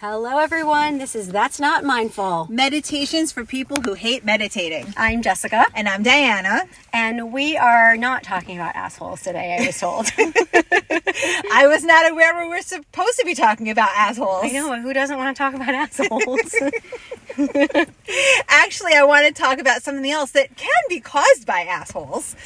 Hello, everyone. This is That's Not Mindful. Meditations for people who hate meditating. I'm Jessica, And I'm Diana. and we are not talking about assholes today, I was told. I was not aware we were supposed to be talking about assholes. I know, who doesn't want to talk about assholes? Actually, I want to talk about something else that can be caused by assholes.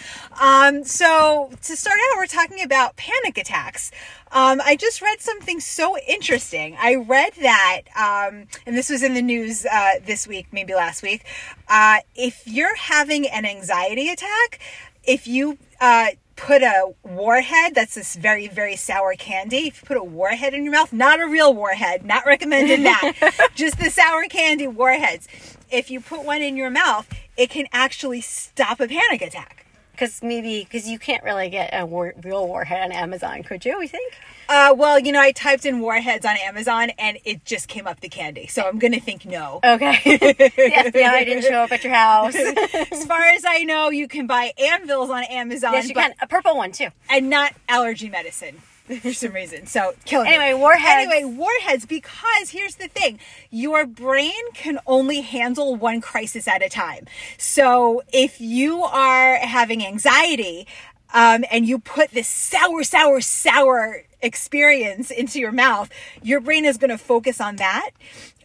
Um, so, to start out, we're talking about panic attacks. Um, I just read something so interesting. I read that, um, and this was in the news uh, this week, maybe last week. Uh, if you're having an anxiety attack, if you uh, put a warhead, that's this very, very sour candy, if you put a warhead in your mouth, not a real warhead, not recommended that, just the sour candy warheads. If you put one in your mouth, it can actually stop a panic attack. Because maybe, because you can't really get a war, real warhead on Amazon, could you, we think? Uh, well, you know, I typed in warheads on Amazon and it just came up the candy. So I'm going to think no. Okay. the FBI didn't show up at your house. As far as I know, you can buy anvils on Amazon. yes, you but- can. A purple one, too. And not allergy medicine for some reason. So killing me. Anyway, warheads. Anyway, warheads, because here's the thing your brain can only handle one crisis at a time. So if you are having anxiety, um, and you put this sour, sour, sour experience into your mouth, your brain is going to focus on that.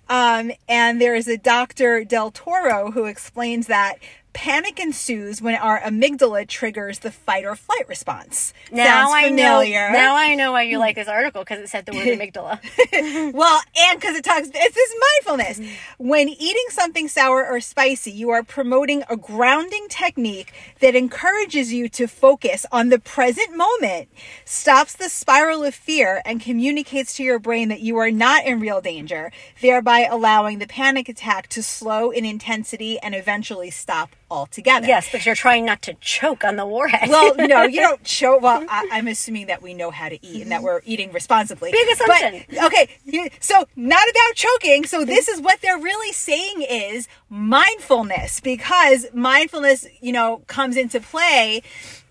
Um, and there is a Dr. Del Toro who explains that panic ensues when our amygdala triggers the fight or flight response. Now Sounds I familiar. know. Now I know why you like this article because it said the word amygdala. Well, and because it talks, it's this mindfulness. When eating something sour or spicy, you are promoting a grounding technique that encourages you to focus on the present moment, stops the spiral of fear, and communicates to your brain that you are not in real danger, thereby allowing the panic attack to slow in intensity and eventually stop altogether. yes, because you're trying not to choke on the warhead. Well, no, you don't choke. Well, I, I'm assuming that we know how to eat and that mm-hmm. we're eating responsibly. Big assumption. But, okay, so not about choking. So this is what they're really saying is mindfulness because mindfulness, you know, comes into play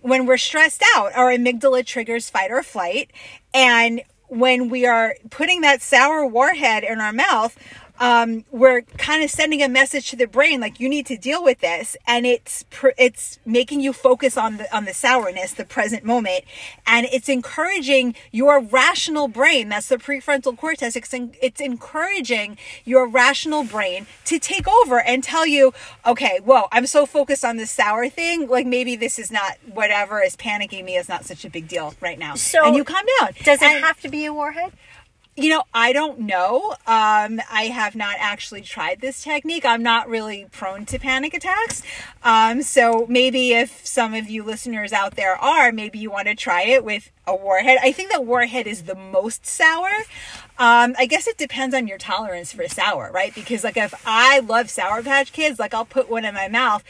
when we're stressed out. Our amygdala triggers fight or flight, and when we are putting that sour warhead in our mouth, um, we're kind of sending a message to the brain like you need to deal with this, and it's pr- it's making you focus on the on the sourness, the present moment, and it's encouraging your rational brain. That's the prefrontal cortex. It's, en- it's encouraging your rational brain to take over and tell you, okay, whoa, I'm so focused on this sour thing. Like maybe this is not whatever is panicking me is not such a big deal right now. So, and you calm down. Does it And- have to be a warhead? You know, I don't know. Um, I have not actually tried this technique. I'm not really prone to panic attacks. Um, so maybe if some of you listeners out there are, maybe you want to try it with a warhead. I think that warhead is the most sour. Um, I guess it depends on your tolerance for sour, right? Because like if I love Sour Patch Kids, like I'll put one in my mouth.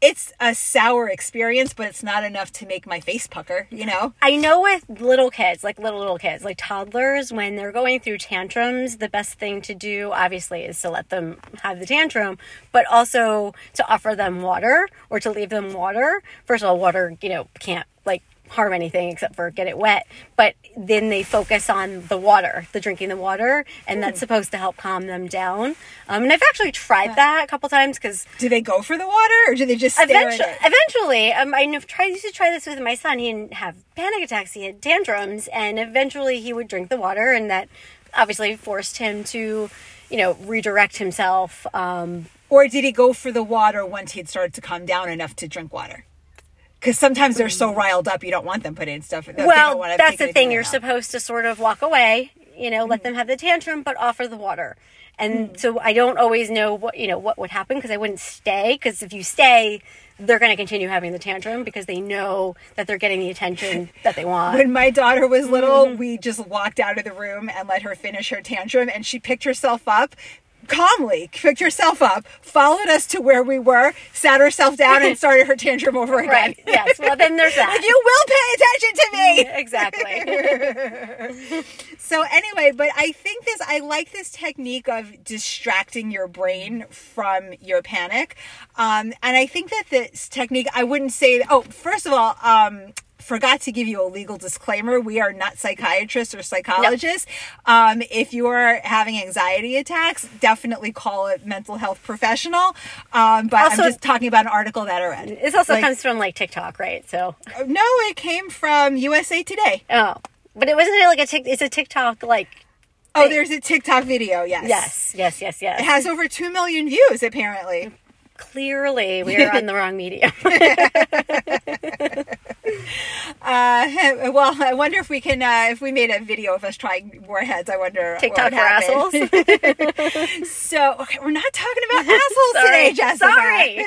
It's a sour experience, but it's not enough to make my face pucker, you know? I know with little kids, like little little kids, like toddlers, when they're going through tantrums, the best thing to do, obviously, is to let them have the tantrum, but also to offer them water or to leave them water. First of all, water, you know, can't harm anything except for get it wet. But then they focus on the water, the drinking the water, and that's supposed to help calm them down. Um, and I've actually tried that a couple times because Do they go for the water or do they just stare eventually, at it? eventually, um, I tried used to try this with my son. He didn't have panic attacks; he had tantrums, and eventually he would drink the water, and that obviously forced him to, you know, redirect himself. Um, Or did he go for the water once he'd started to calm down enough to drink water? Because sometimes they're so riled up, you don't want them putting stuff. they don't well, that's the thing. You're mouth. supposed to sort of walk away, you know, let them have the tantrum, but offer the water. And so I don't always know what you know what would happen because I wouldn't stay because if you stay, they're going to continue having the tantrum because they know that they're getting the attention that they want. When my daughter was little, Mm-hmm. we just walked out of the room and let her finish her tantrum, and she picked herself up calmly, picked herself up, followed us to where we were, sat herself down, and started her tantrum over again. Right. Yes. Well, then there's that. You will pay attention to me. exactly. So anyway, but I think this I like this technique of distracting your brain from your panic. Um, and I think that this technique I wouldn't say oh, first of all, um forgot to give you a legal disclaimer. We are not psychiatrists or psychologists. Um, if you are having anxiety attacks, definitely call a mental health professional. Um, but Also- I'm just talking about an article that I read. This also Like- comes from like TikTok, right? So, No, it came from USA Today. oh, but it wasn't like a Tik. It's a TikTok like. Oh, there's a TikTok video. Yes. Yes, yes, yes, Yes. It has over 2 million views, apparently. Clearly, we are on the wrong medium. Uh, well, I wonder if we can, uh, if we made a video of us trying warheads, I wonder. TikTok for assholes. So, okay, we're not talking about assholes Sorry, today, Jessica. sorry.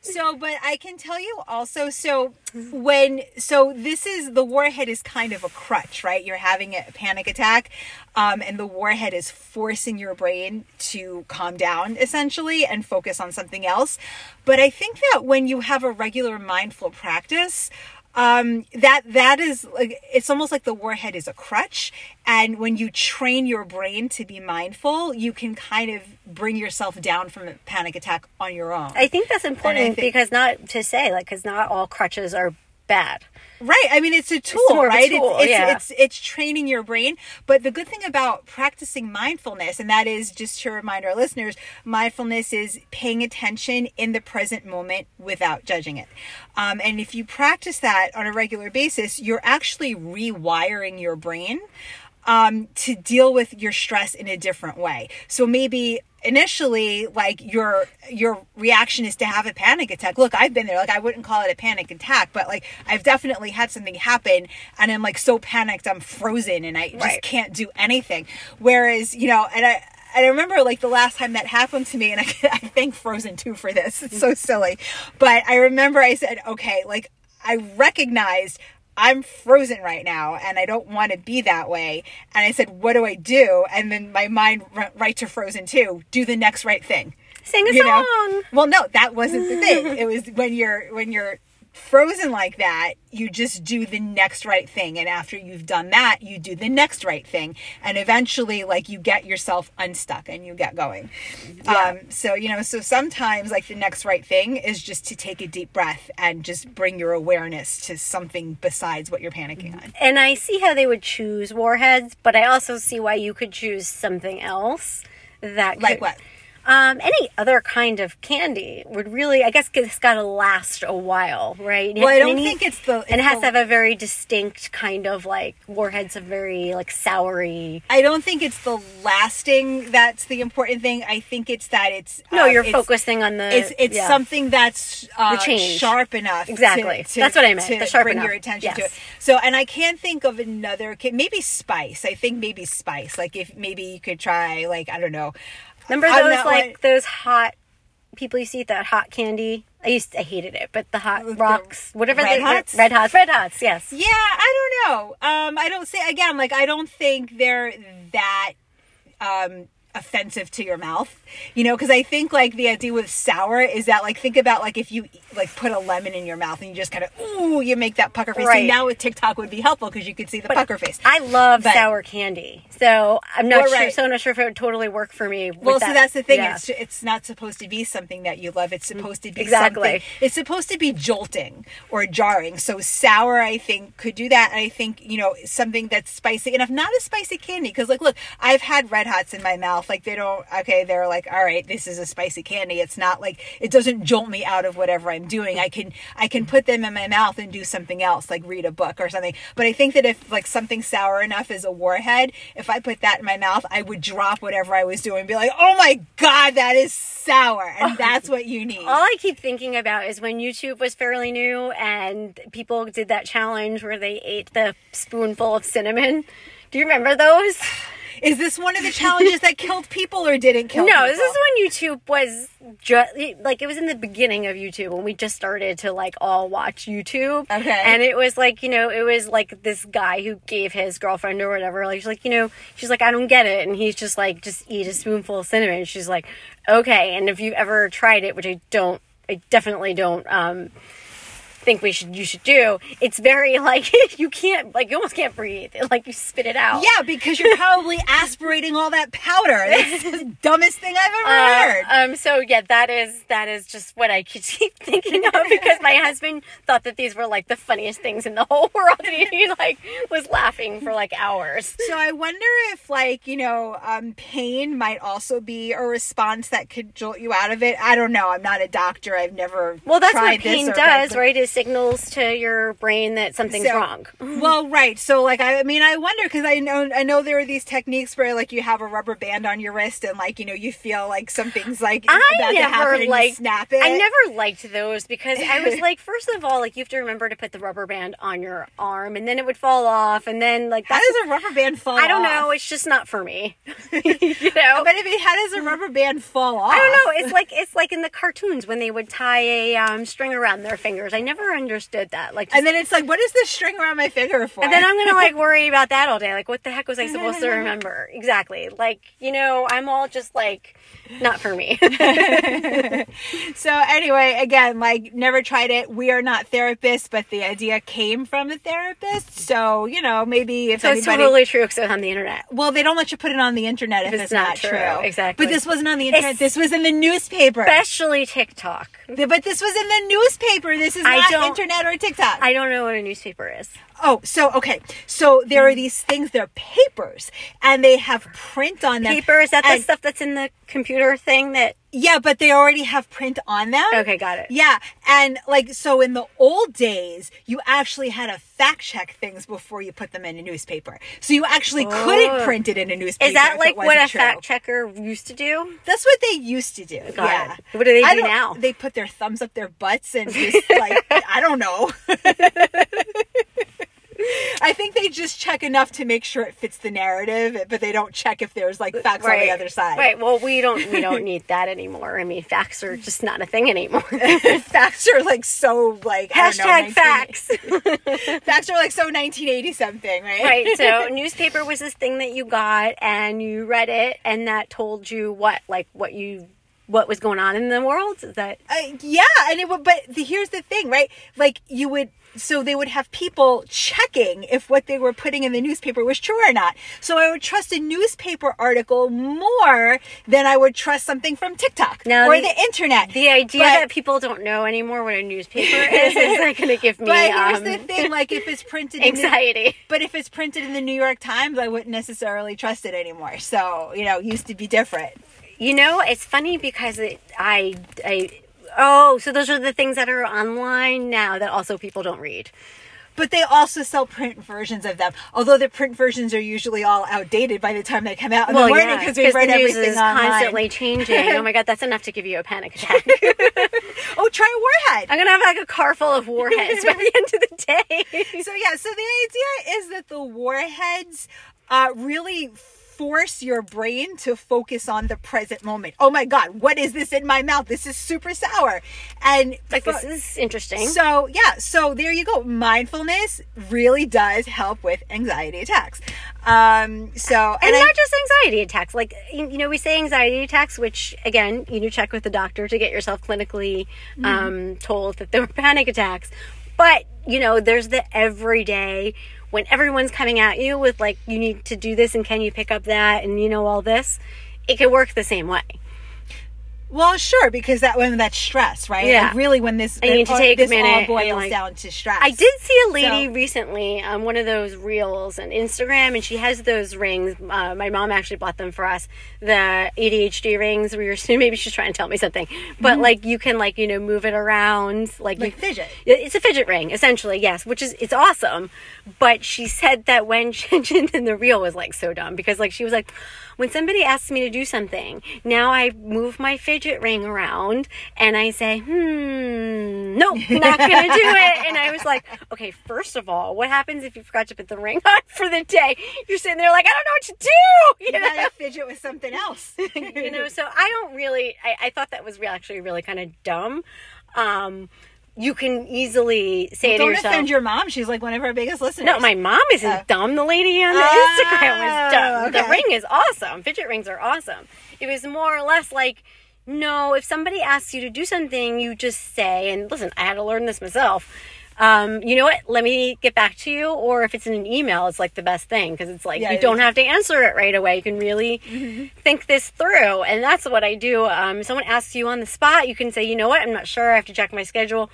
so, but I can tell you also, so when, so this is, the warhead is kind of a crutch, right? You're having a panic attack, um, and the warhead is forcing your brain to calm down essentially and focus on something else. But I think that when you have a regular mindful practice, um that that is like it's almost like the warhead is a crutch and when you train your brain to be mindful you can kind of bring yourself down from a panic attack on your own I think that's important think- because not to say like because not all crutches are bad. right i mean it's a tool more of a right tool, it's, it's, yeah. it's it's training your brain but the good thing about practicing mindfulness and that is just to remind our listeners mindfulness is paying attention in the present moment without judging it um, and if you practice that on a regular basis you're actually rewiring your brain um, to deal with your stress in a different way. So maybe initially like your your reaction is to have a panic attack look i've been there like i wouldn't call it a panic attack but like i've definitely had something happen and i'm like so panicked i'm frozen and i just Right. can't do anything whereas you know and i and I remember like the last time that happened to me, and I, I thank Frozen 2 for this. It's so silly. But I remember I said, okay, like I recognized I'm frozen right now and I don't want to be that way. And I said, what do I do? And then my mind went right to Frozen 2. do the next right thing. Sing a You know? song. Well, no, that wasn't the thing. It was when you're when you're frozen like that, you just do the next right thing. And after you've done that, you do the next right thing. And eventually like you get yourself unstuck and you get going. Um so you know, so sometimes like the next right thing is just to take a deep breath and just bring your awareness to something besides what you're panicking on. And I see how they would choose warheads, but I also see why you could choose something else that Like could- what? Um, any other kind of candy would really, I guess, it's got to last a while, right? Well, I don't it think it's the and it has the- to have a very distinct kind of like warheads, a very like soury. I don't think it's the lasting that's the important thing. I think it's that it's No, uh, you're it's- focusing on the. it's it's yeah. something that's uh, The sharp enough. Exactly. to- That's what I meant, To the sharp bring enough. your attention to it. So, and I can't think of another. Maybe spice. I think maybe spice. Like if maybe you could try like I don't know. Remember I'm those like those hot people used to eat that hot candy? I used I hated it, but the hot The rocks, whatever Red they Hots? red hots, red hots, yes. Yeah, I don't know. Um, I don't say again. Like I don't think they're that um offensive to your mouth you know because i think like the idea with sour is that like think about like if you like put a lemon in your mouth and you just kind of ooh you make that pucker face Right. See, now with tiktok would be helpful because you could see the pucker face I love But- sour candy, so I'm not sure. right. So I'm not sure if it would totally work for me. with well, so that's the thing. Yeah. It's it's not supposed to be something that you love. It's supposed to be Exactly. something. It's supposed to be jolting or jarring. So sour, I think, could do that. And I think you know something that's spicy enough, not a spicy candy. Because like, look, I've had red hots in my mouth. Like they don't. Okay, they're like, all right, this is a spicy candy. It's not like it doesn't jolt me out of whatever I'm doing. I can I can put them in my mouth and do something else, like read a book or something. But I think that if like something sour enough is a warhead, if I put that in my mouth, I would drop whatever I was doing and be like, oh my god, that is sour, and that's what you need. All I keep thinking about is when YouTube was fairly new and people did that challenge where they ate the spoonful of cinnamon. Do you remember those? Is this one of the challenges that killed people or didn't kill? No, this is when YouTube was just like it was in the beginning of YouTube when we just started to like all watch YouTube. Okay. And it was like, you know, it was like this guy who gave his girlfriend or whatever, like she's like, you know, she's like, I don't get it. And he's just like, just eat a spoonful of cinnamon. And she's like, okay. And if you've ever tried it, which I don't, I definitely don't um think we should you should do. It's very like you can't like you almost can't breathe. Like you spit it out. Yeah, because you're probably aspirating all that powder. That's the dumbest thing I've ever Uh, heard. um. So yeah, that is that is just what I keep thinking of because my husband thought that these were like the funniest things in the whole world, and he, like was laughing for like hours. So I wonder if, like, you know, um, pain might also be a response that could jolt you out of it. I don't know. I'm not a doctor. I've never. Well, that's what pain does, right? It signals to your brain that something's So- wrong. Well, right. So, like, I, I mean, I wonder because I know, I know there are these techniques where, like, you have a rubber band on your wrist and, like, you know, you feel like something's like I about to happen never and liked snap it. I never liked those because I was like, first of all, like you have to remember to put the rubber band on your arm, and then it would fall off, and then like How does a rubber band fall? Off? I don't know. off? It's just not for me. you know. But I mean, how does a rubber band fall off? I don't know. It's like it's like in the cartoons when they would tie a um, string around their fingers. I never understood that. Like, just- And then it's like, what is this string around my finger for? and then I'm gonna like worry about that all day. Like, what the heck was I supposed to remember? Exactly. Like, you know, I'm all just like, not for me. So anyway, again, like never tried it. We are not therapists, but the idea came from a therapist. So you know, maybe if so it's totally true because it's on the internet. well, they don't let you put it on the internet if, it's, not, true. Exactly. But this wasn't on the internet. It's- this was in the newspaper. Especially TikTok. But this was in the newspaper. This is I not internet or TikTok. I don't know what a newspaper is. oh, so okay. So there are these things. They're papers, and they have print on them. Paper is that the stuff that's in the computer thing that? Yeah, but they already have print on them. Okay, got it. Yeah, and like so in the old days, you actually had to fact check things before you put them in a newspaper. So you actually couldn't Oh. print it in a newspaper. Is that like what a true. fact checker used to do? That's what they used to do. Got yeah. it. What do they do now? They put their thumbs up their butts and just like I don't know. I think they just check enough to make sure it fits the narrative, but they don't check if there's like facts on the other side. Right. Well, we don't we don't need that anymore. I mean, facts are just not a thing anymore. facts are like so like know, Hashtag 19 facts. Facts are like so 1980 something, right? right. So, newspaper was this thing that you got and you read it, and that told you what, like, what you, what was going on in the world. Is that Uh, yeah, and it would. But the, here's the thing, right? Like you would. So they would have people checking if what they were putting in the newspaper was true or not. So I would trust a newspaper article more than I would trust something from TikTok Now or the- the, internet. the idea But- that people don't know anymore what a newspaper is is not going to give me But here's um, the thing: like if it's printed, in the, anxiety. but if it's printed in the New York Times, I wouldn't necessarily trust it anymore. So you know, used to be different. You know, it's funny because it, I, I, oh, so those are the things that are online now that also people don't read. But they also sell print versions of them. Although the print versions are usually all outdated by the time they come out in the morning because we the read news everything is online. constantly changing. oh my god, that's enough to give you a panic attack. Oh, try a Warhead. I'm gonna have like a car full of warheads by the end of the day. so yeah, so the idea is that the warheads uh, really force your brain to focus on the present moment. Oh my god, what is this in my mouth? This is super sour. And like fo- this is interesting. So yeah, so there you go. Mindfulness really does help with anxiety attacks. Um, so and I- not just anxiety attacks. Like you you know, we say anxiety attacks, which again, you know, check with the doctor to get yourself clinically Mm-hmm. um, told that they were panic attacks. But you know, there's the everyday when everyone's coming at you with like, you need to do this, and can you pick up that, and you know all this. It could work the same way. Well, sure, because that when that's stress, right? Yeah. Like, really, when this I need to all- take a this all minute and, boils like- down to stress. I did see a lady So- recently on one of those reels on Instagram, and she has those rings. Uh, my mom actually bought them for us, the ADHD rings. We were maybe she's trying to tell me something, but like you can like you know move it around, like, Mm-hmm. Like you, fidget. It's a fidget ring, essentially, yes, which is it's awesome. But she said that when she and the reel was like so dumb because like she was like, when somebody asks me to do something, now I move my fidget ring around and I say, hmm, nope, not gonna do it. And I was like, okay, first of all, what happens if you forgot to put the ring on for the day? You're sitting there like, I don't know what to do. You You know? gotta fidget with something else. you know so i don't really i, I thought that was actually really kind of dumb um you can easily say to Don't yourself offend your mom. She's like one of our biggest listeners. no my mom isn't Oh. Uh, dumb the lady on the Oh, instagram was dumb the ring is awesome fidget rings are awesome it was more or less like no, if somebody asks you to do something, you just say, and listen, I had to learn this myself. Um, you know what? Let me get back to you. Or if it's in an email, it's like the best thing because it's like Yeah, you it don't is. have to answer it right away. You can really think this through. And that's what I do. Um, if someone asks you on the spot, you can say, you know what? I'm not sure. I have to check my schedule.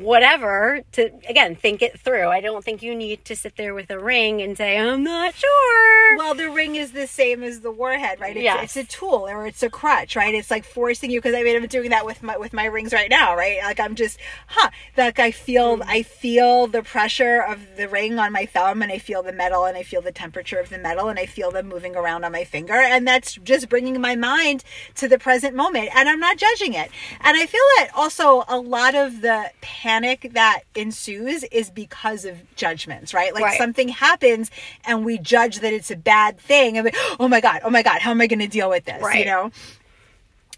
Whatever to again think it through. I don't think you need to sit there with a ring and say I'm not sure. Well, the ring is the same as the warhead, right? It's, Yes. it's a tool or it's a crutch, right? It's like forcing you because I mean I'm doing that with my with my rings right now, right? Like I'm just, huh? Like I feel Mm. I feel the pressure of the ring on my thumb, and I feel the metal, and I feel the temperature of the metal, and I feel them moving around on my finger, and that's just bringing my mind to the present moment, and I'm not judging it. And I feel that also a lot of the panic that ensues is because of judgments, right? Like Right. something happens and we judge that it's a bad thing and we, oh my god oh my god how am i going to deal with this you know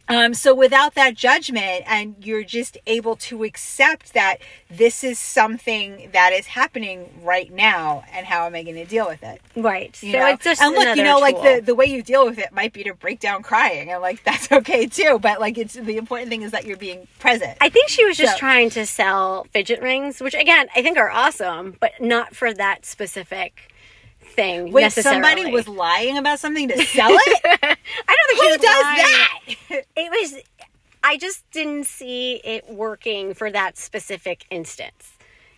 um, so without that judgment and you're just able to accept that this is something that is happening right now and how am i going to deal with it Right. you so know? it's just and look you know like the, the way you deal with it might be to break down crying and like that's okay too but like it's the important thing is that you're being present I think she was just So- trying to sell fidget rings, which again I think are awesome, but not for that specific thing. wait somebody was lying about something to sell it I don't think who she was does lying. that It was. I just didn't see it working for that specific instance.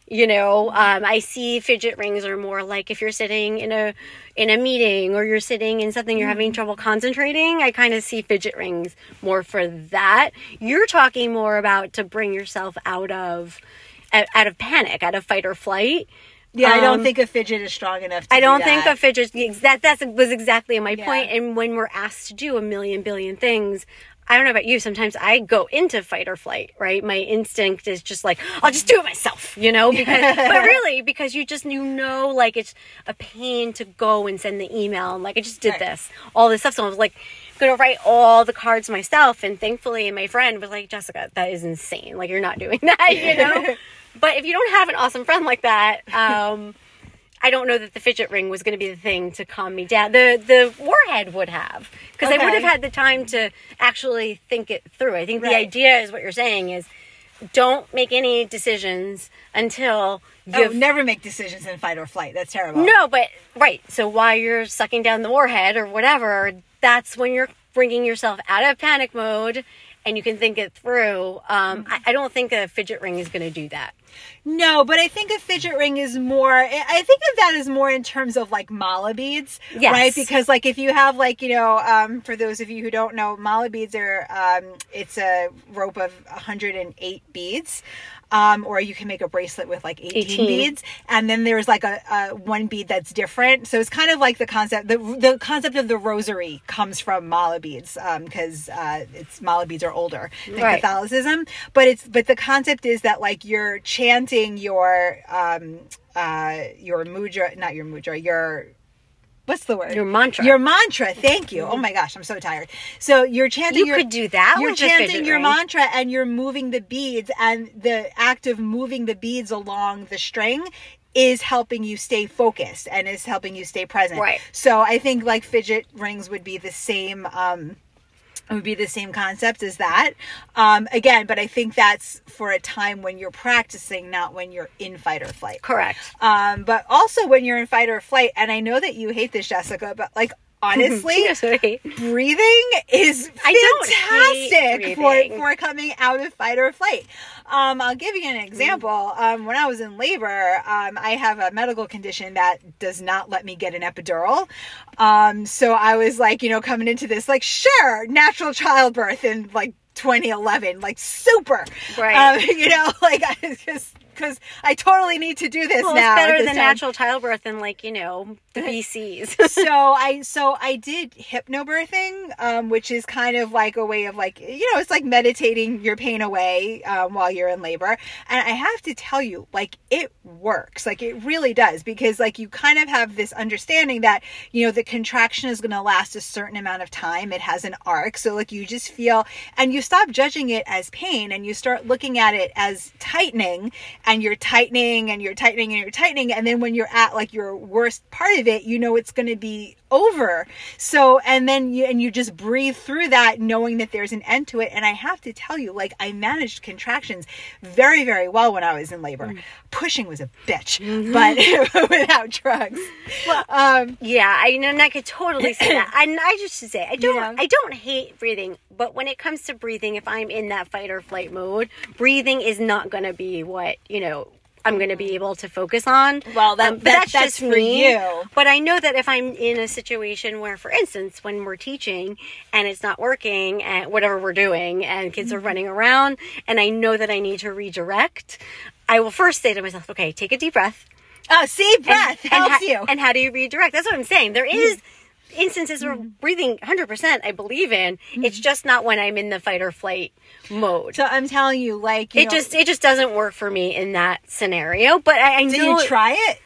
You know, um, I see fidget rings are more like if you're sitting in a in a meeting or you're sitting in something you're having trouble concentrating. I kind of see fidget rings more for that. You're talking more about to bring yourself out of out of panic, out of fight or flight. Yeah, I don't Um, think a fidget is strong enough. To I do don't think that. a fidget that that was exactly my Yeah. point. And when we're asked to do a million billion things, I don't know about you. Sometimes I go into fight or flight. Right, my instinct is just like I'll just do it myself, you know. Because but really, because you just you know, like it's a pain to go and send the email. And like I just did Right. this, all this stuff. So I was like gonna write all the cards myself. And thankfully, my friend was like, Jessica, that is insane. Like you're not doing that, you know. but if you don't have an awesome friend like that. um I don't know that the fidget ring was going to be the thing to calm me down. The the warhead would have because I would have had the time to actually think it through. I think the idea is what you're saying is don't make any decisions until Oh, you've never make decisions in fight or flight. That's terrible. no, but right. So while you're sucking down the warhead or whatever, that's when you're bringing yourself out of panic mode and you can think it through. Um, I, I don't think a fidget ring is going to do that. No, but I think a fidget ring is more. I I think of that as more in terms of like mala beads, Yes. right? Because like if you have like you know, um, for those of you who don't know, mala beads are um, it's a rope of 108 beads. Um, or you can make a bracelet with like 18, 18. beads, and then there's like a, a one bead that's different. So it's kind of like the concept. The the concept of the rosary comes from mala beads because uh, it's mala beads are older than Right. Catholicism, but it's but the concept is that like you're chanting your um uh your mudra, not your mudra, your what's the word? Your mantra. Your mantra. Thank you. Oh my gosh, I'm so tired. So you're chanting. You your, could do that You're chanting fidget your mantra and you're moving the beads, and the act of moving the beads along the string is helping you stay focused and is helping you stay present. Right. So I think like fidget rings would be the same. um it would be the same concept as that. Um, again, but I think that's for a time when you're practicing, not when you're in fight or flight. Correct. Um, but also when you're in fight or flight, and I know that you hate this, Jessica, but like honestly, breathing is I fantastic for breathing. for coming out of fight or flight. Um, I'll give you an example. Um, when I was in labor, um, I have a medical condition that does not let me get an epidural. Um, so I was like, you know, coming into this, like, sure, natural childbirth in like 2011, like super, Right. Um, you know, like I was just because I totally need to do this Well, now. it's better than time. natural childbirth and like you know the BCs. so I so I did hypnobirthing, um, which is kind of like a way of like you know it's like meditating your pain away um, while you're in labor. And I have to tell you, like it works, like it really does, because like you kind of have this understanding that you know the contraction is going to last a certain amount of time. It has an arc, so like you just feel and you stop judging it as pain and you start looking at it as tightening and you're tightening and you're tightening and you're tightening and then when you're at like your worst part of it you know it's going to be over so and then you and you just breathe through that knowing that there's an end to it and i have to tell you like i managed contractions very very well when i was in labor mm. pushing was a bitch mm-hmm. but without drugs well, um yeah i and i could totally see that and i just should say i don't you know? i don't hate breathing but when it comes to breathing if i'm in that fight or flight mode breathing is not going to be what you know I'm going to be able to focus on. Well, that, um, that that's, that's, just for me. you. But I know that if I'm in a situation where, for instance, when we're teaching and it's not working and whatever we're doing and kids mm-hmm. are running around and I know that I need to redirect, I will first say to myself, okay, take a deep breath. Oh, see, breath and, helps and ha- you. And how do you redirect? That's what I'm saying. There is instances where mm-hmm. breathing 100% I believe in. Mm-hmm. It's just not when I'm in the fight or flight mode. So I'm telling you, like you it know, just it just doesn't work for me in that scenario. But I, I do know. you try it?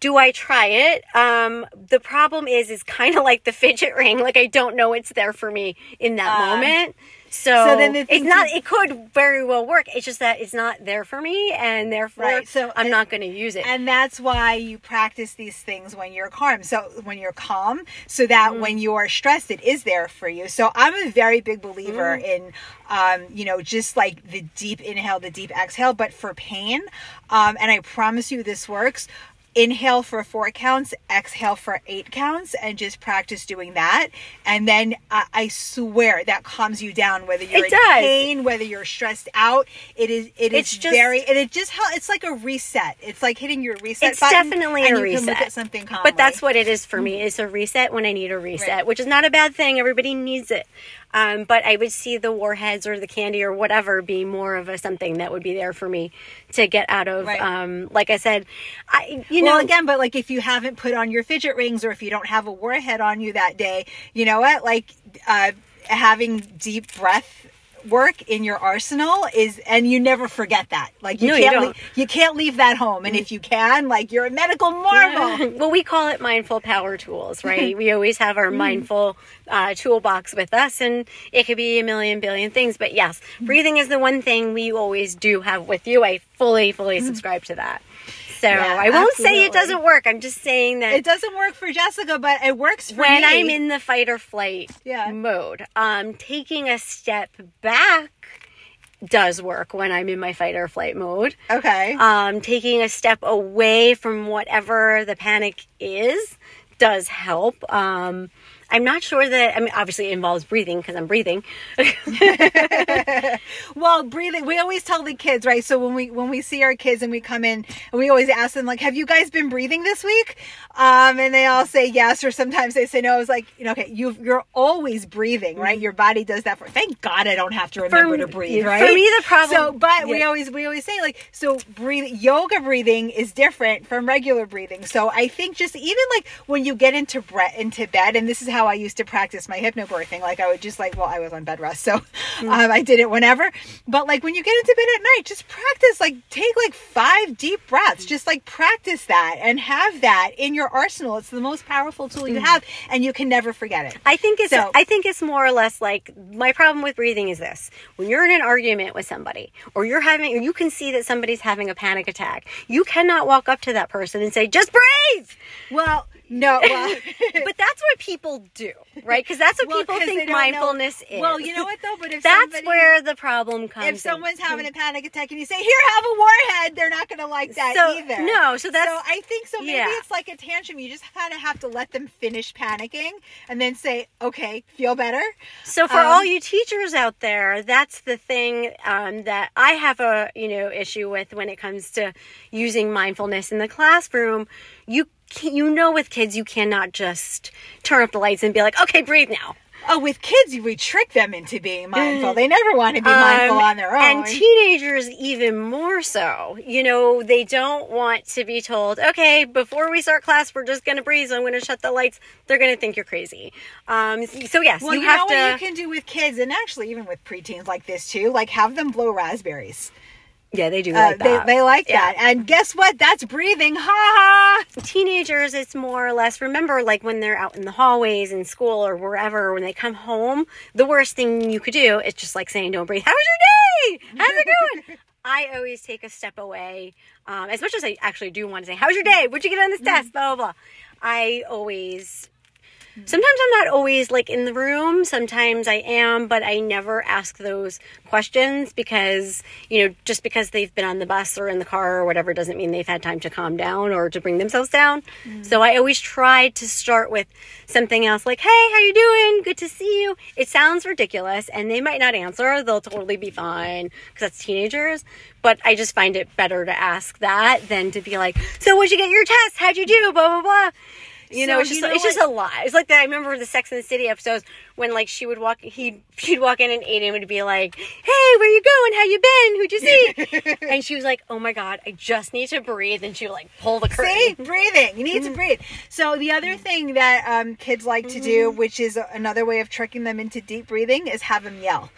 Do I try it? Um, the problem is, is kind of like the fidget ring. Like I don't know it's there for me in that uh, moment. So, so then the it's not. It could very well work. It's just that it's not there for me, and therefore, right. so I'm not going to use it. And that's why you practice these things when you're calm. So when you're calm, so that mm. when you are stressed, it is there for you. So I'm a very big believer mm. in, um, you know, just like the deep inhale, the deep exhale, but for pain. Um, and I promise you, this works inhale for four counts, exhale for eight counts, and just practice doing that. And then uh, I swear that calms you down, whether you're it in does. pain, whether you're stressed out. It is. It is it's just, very. And it just helps. It's like a reset. It's like hitting your reset. It's button, definitely a reset. something calmly. But that's what it is for me. It's a reset when I need a reset, right. which is not a bad thing. Everybody needs it. Um, but I would see the warheads or the candy or whatever be more of a something that would be there for me to get out of. Right. Um, like I said, I you well, know again, but like if you haven't put on your fidget rings or if you don't have a warhead on you that day, you know what? Like uh, having deep breath work in your arsenal is and you never forget that. Like you no, can't you, leave, you can't leave that home. And if you can like you're a medical marvel. Well we call it mindful power tools right? We always have our mm. mindful uh, toolbox with us and it could be a million billion things. But yes breathing is the one thing we always do have with you. I fully fully mm. subscribe to that so yeah, I won't absolutely. say it doesn't work. I'm just saying that it doesn't work for Jessica, but it works when me. When I'm in the fight or flight yeah. mode. Um, taking a step back does work when I'm in my fight or flight mode. Okay. Um, taking a step away from whatever the panic is does help. Um, I'm not sure that, I mean, obviously it involves breathing because I'm breathing. well, breathing, we always tell the kids, right? So when we, when we see our kids and we come in we always ask them like, have you guys been breathing this week? Um, and they all say yes, or sometimes they say no. It's like, you know, okay, you you're always breathing, right? Your body does that for, thank God I don't have to remember for, to breathe, right? For me, the problem. So, but yeah. we always, we always say like, so breathing, yoga breathing is different from regular breathing. So I think just even like when you get into, bre- into bed, and this is how how I used to practice my hypnobirthing. Like I would just like, well, I was on bed rest, so mm. um, I did it whenever. But like when you get into bed at night, just practice. Like take like five deep breaths. Just like practice that and have that in your arsenal. It's the most powerful tool you mm. have, and you can never forget it. I think it's. So, I think it's more or less like my problem with breathing is this: when you're in an argument with somebody, or you're having, or you can see that somebody's having a panic attack, you cannot walk up to that person and say, "Just breathe." Well, no, well, but that's what people do, right? Because that's what well, people think mindfulness know. is. Well, you know what though? But if that's somebody, where the problem comes. If someone's in. having a panic attack and you say, "Here, have a warhead," they're not going to like that so, either. No, so that's. So I think so. Maybe yeah. it's like a tantrum. You just kind of have to let them finish panicking and then say, "Okay, feel better." So for um, all you teachers out there, that's the thing um, that I have a you know issue with when it comes to using mindfulness in the classroom. You you know with kids you cannot just turn up the lights and be like, okay, breathe now. Oh, with kids, we trick them into being mindful. They never want to be mindful um, on their own. And teenagers, even more so. You know, they don't want to be told, okay, before we start class, we're just going to breathe. So I'm going to shut the lights. They're going to think you're crazy. Um, so, yes, well, you, you have know to. what you can do with kids, and actually, even with preteens like this, too, like have them blow raspberries. Yeah, they do uh, like that. They, they like yeah. that. And guess what? That's breathing. Ha ha. Teenagers, it's more or less, remember, like when they're out in the hallways in school or wherever, when they come home, the worst thing you could do is just like saying, don't breathe. How was your day? How's it going? I always take a step away. Um, as much as I actually do want to say, "How's your day? What'd you get on this test?" Blah blah blah. I always Mm-hmm. Sometimes I'm not always like in the room. Sometimes I am, but I never ask those questions because, you know, just because they've been on the bus or in the car or whatever doesn't mean they've had time to calm down or to bring themselves down. Mm-hmm. So I always try to start with something else like, "Hey, how you doing? Good to see you." It sounds ridiculous and they might not answer. They'll totally be fine because that's teenagers, but I just find it better to ask that than to be like, "So what'd you get your test? How'd you do?" blah blah blah. You know, it's just you know it's just a lot. It's like that. I remember the Sex and the City episodes when like she would walk, he she'd walk in and Aidan would be like, "Hey, where you going? How you been? Who'd you see?" and she was like, "Oh my god, I just need to breathe." And she would like pull the curtain. See, breathing. You need to breathe. So the other thing that um, kids like to do, Mm-hmm. which is another way of tricking them into deep breathing, is have them yell.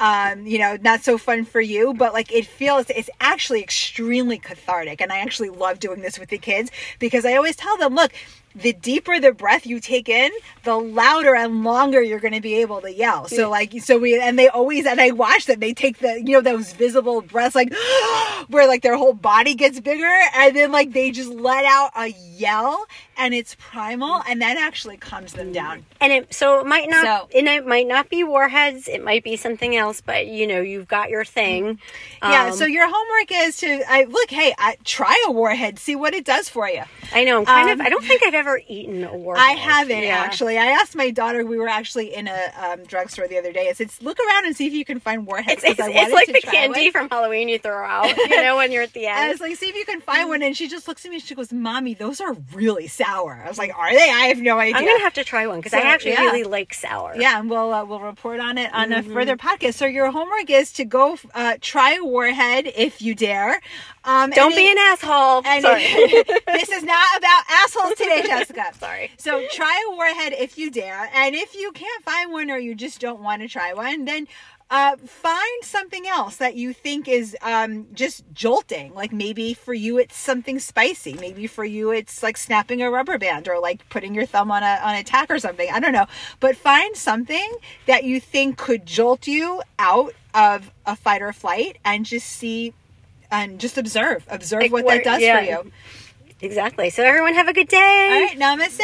Um, you know, not so fun for you, but like it feels, it's actually extremely cathartic. And I actually love doing this with the kids because I always tell them, look, the deeper the breath you take in, the louder and longer you're going to be able to yell. So like, so we, and they always, and I watch them, they take the, you know, those visible breaths, like where like their whole body gets bigger and then like they just let out a yell and it's primal and that actually calms them down. And it so it might not So- and it might not be warheads. It might be something else. But you know, you've got your thing. yeah. Um, So your homework is to, I look, hey, I, try a warhead, see what it does for you. I know. I'm kind um, of. I don't think I've ever eaten a warhead. I haven't Yeah. actually. I asked my daughter. We were actually in a um, drugstore the other day. I said, "Look around and see if you can find warheads." It's, it's, it's like the candy one. from Halloween you throw out, you know, when you're at the end. And I was like, "See if you can find one." And she just looks at me and she goes, "Mommy, those are really sour." I was like, "Are they?" I have no idea. I'm gonna have to try one because I actually yeah. really like sour. Yeah, and we'll uh, we'll report on it on Mm-hmm. a further podcast. So your homework is to go uh, try a warhead if you dare. Um, Don't be it- an asshole. Sorry. this is not about assholes today, Jessica. Sorry. So try a warhead if you dare, and if you can't find one or you just don't want to try one, then uh, find something else that you think is um, just jolting. Like maybe for you it's something spicy. Maybe for you it's like snapping a rubber band or like putting your thumb on a on a tack or something. I don't know, but find something that you think could jolt you out of a fight or flight, and just see. And just observe, observe Like what where- that does yeah. for you. Exactly. So everyone have a good day. All right, namaste.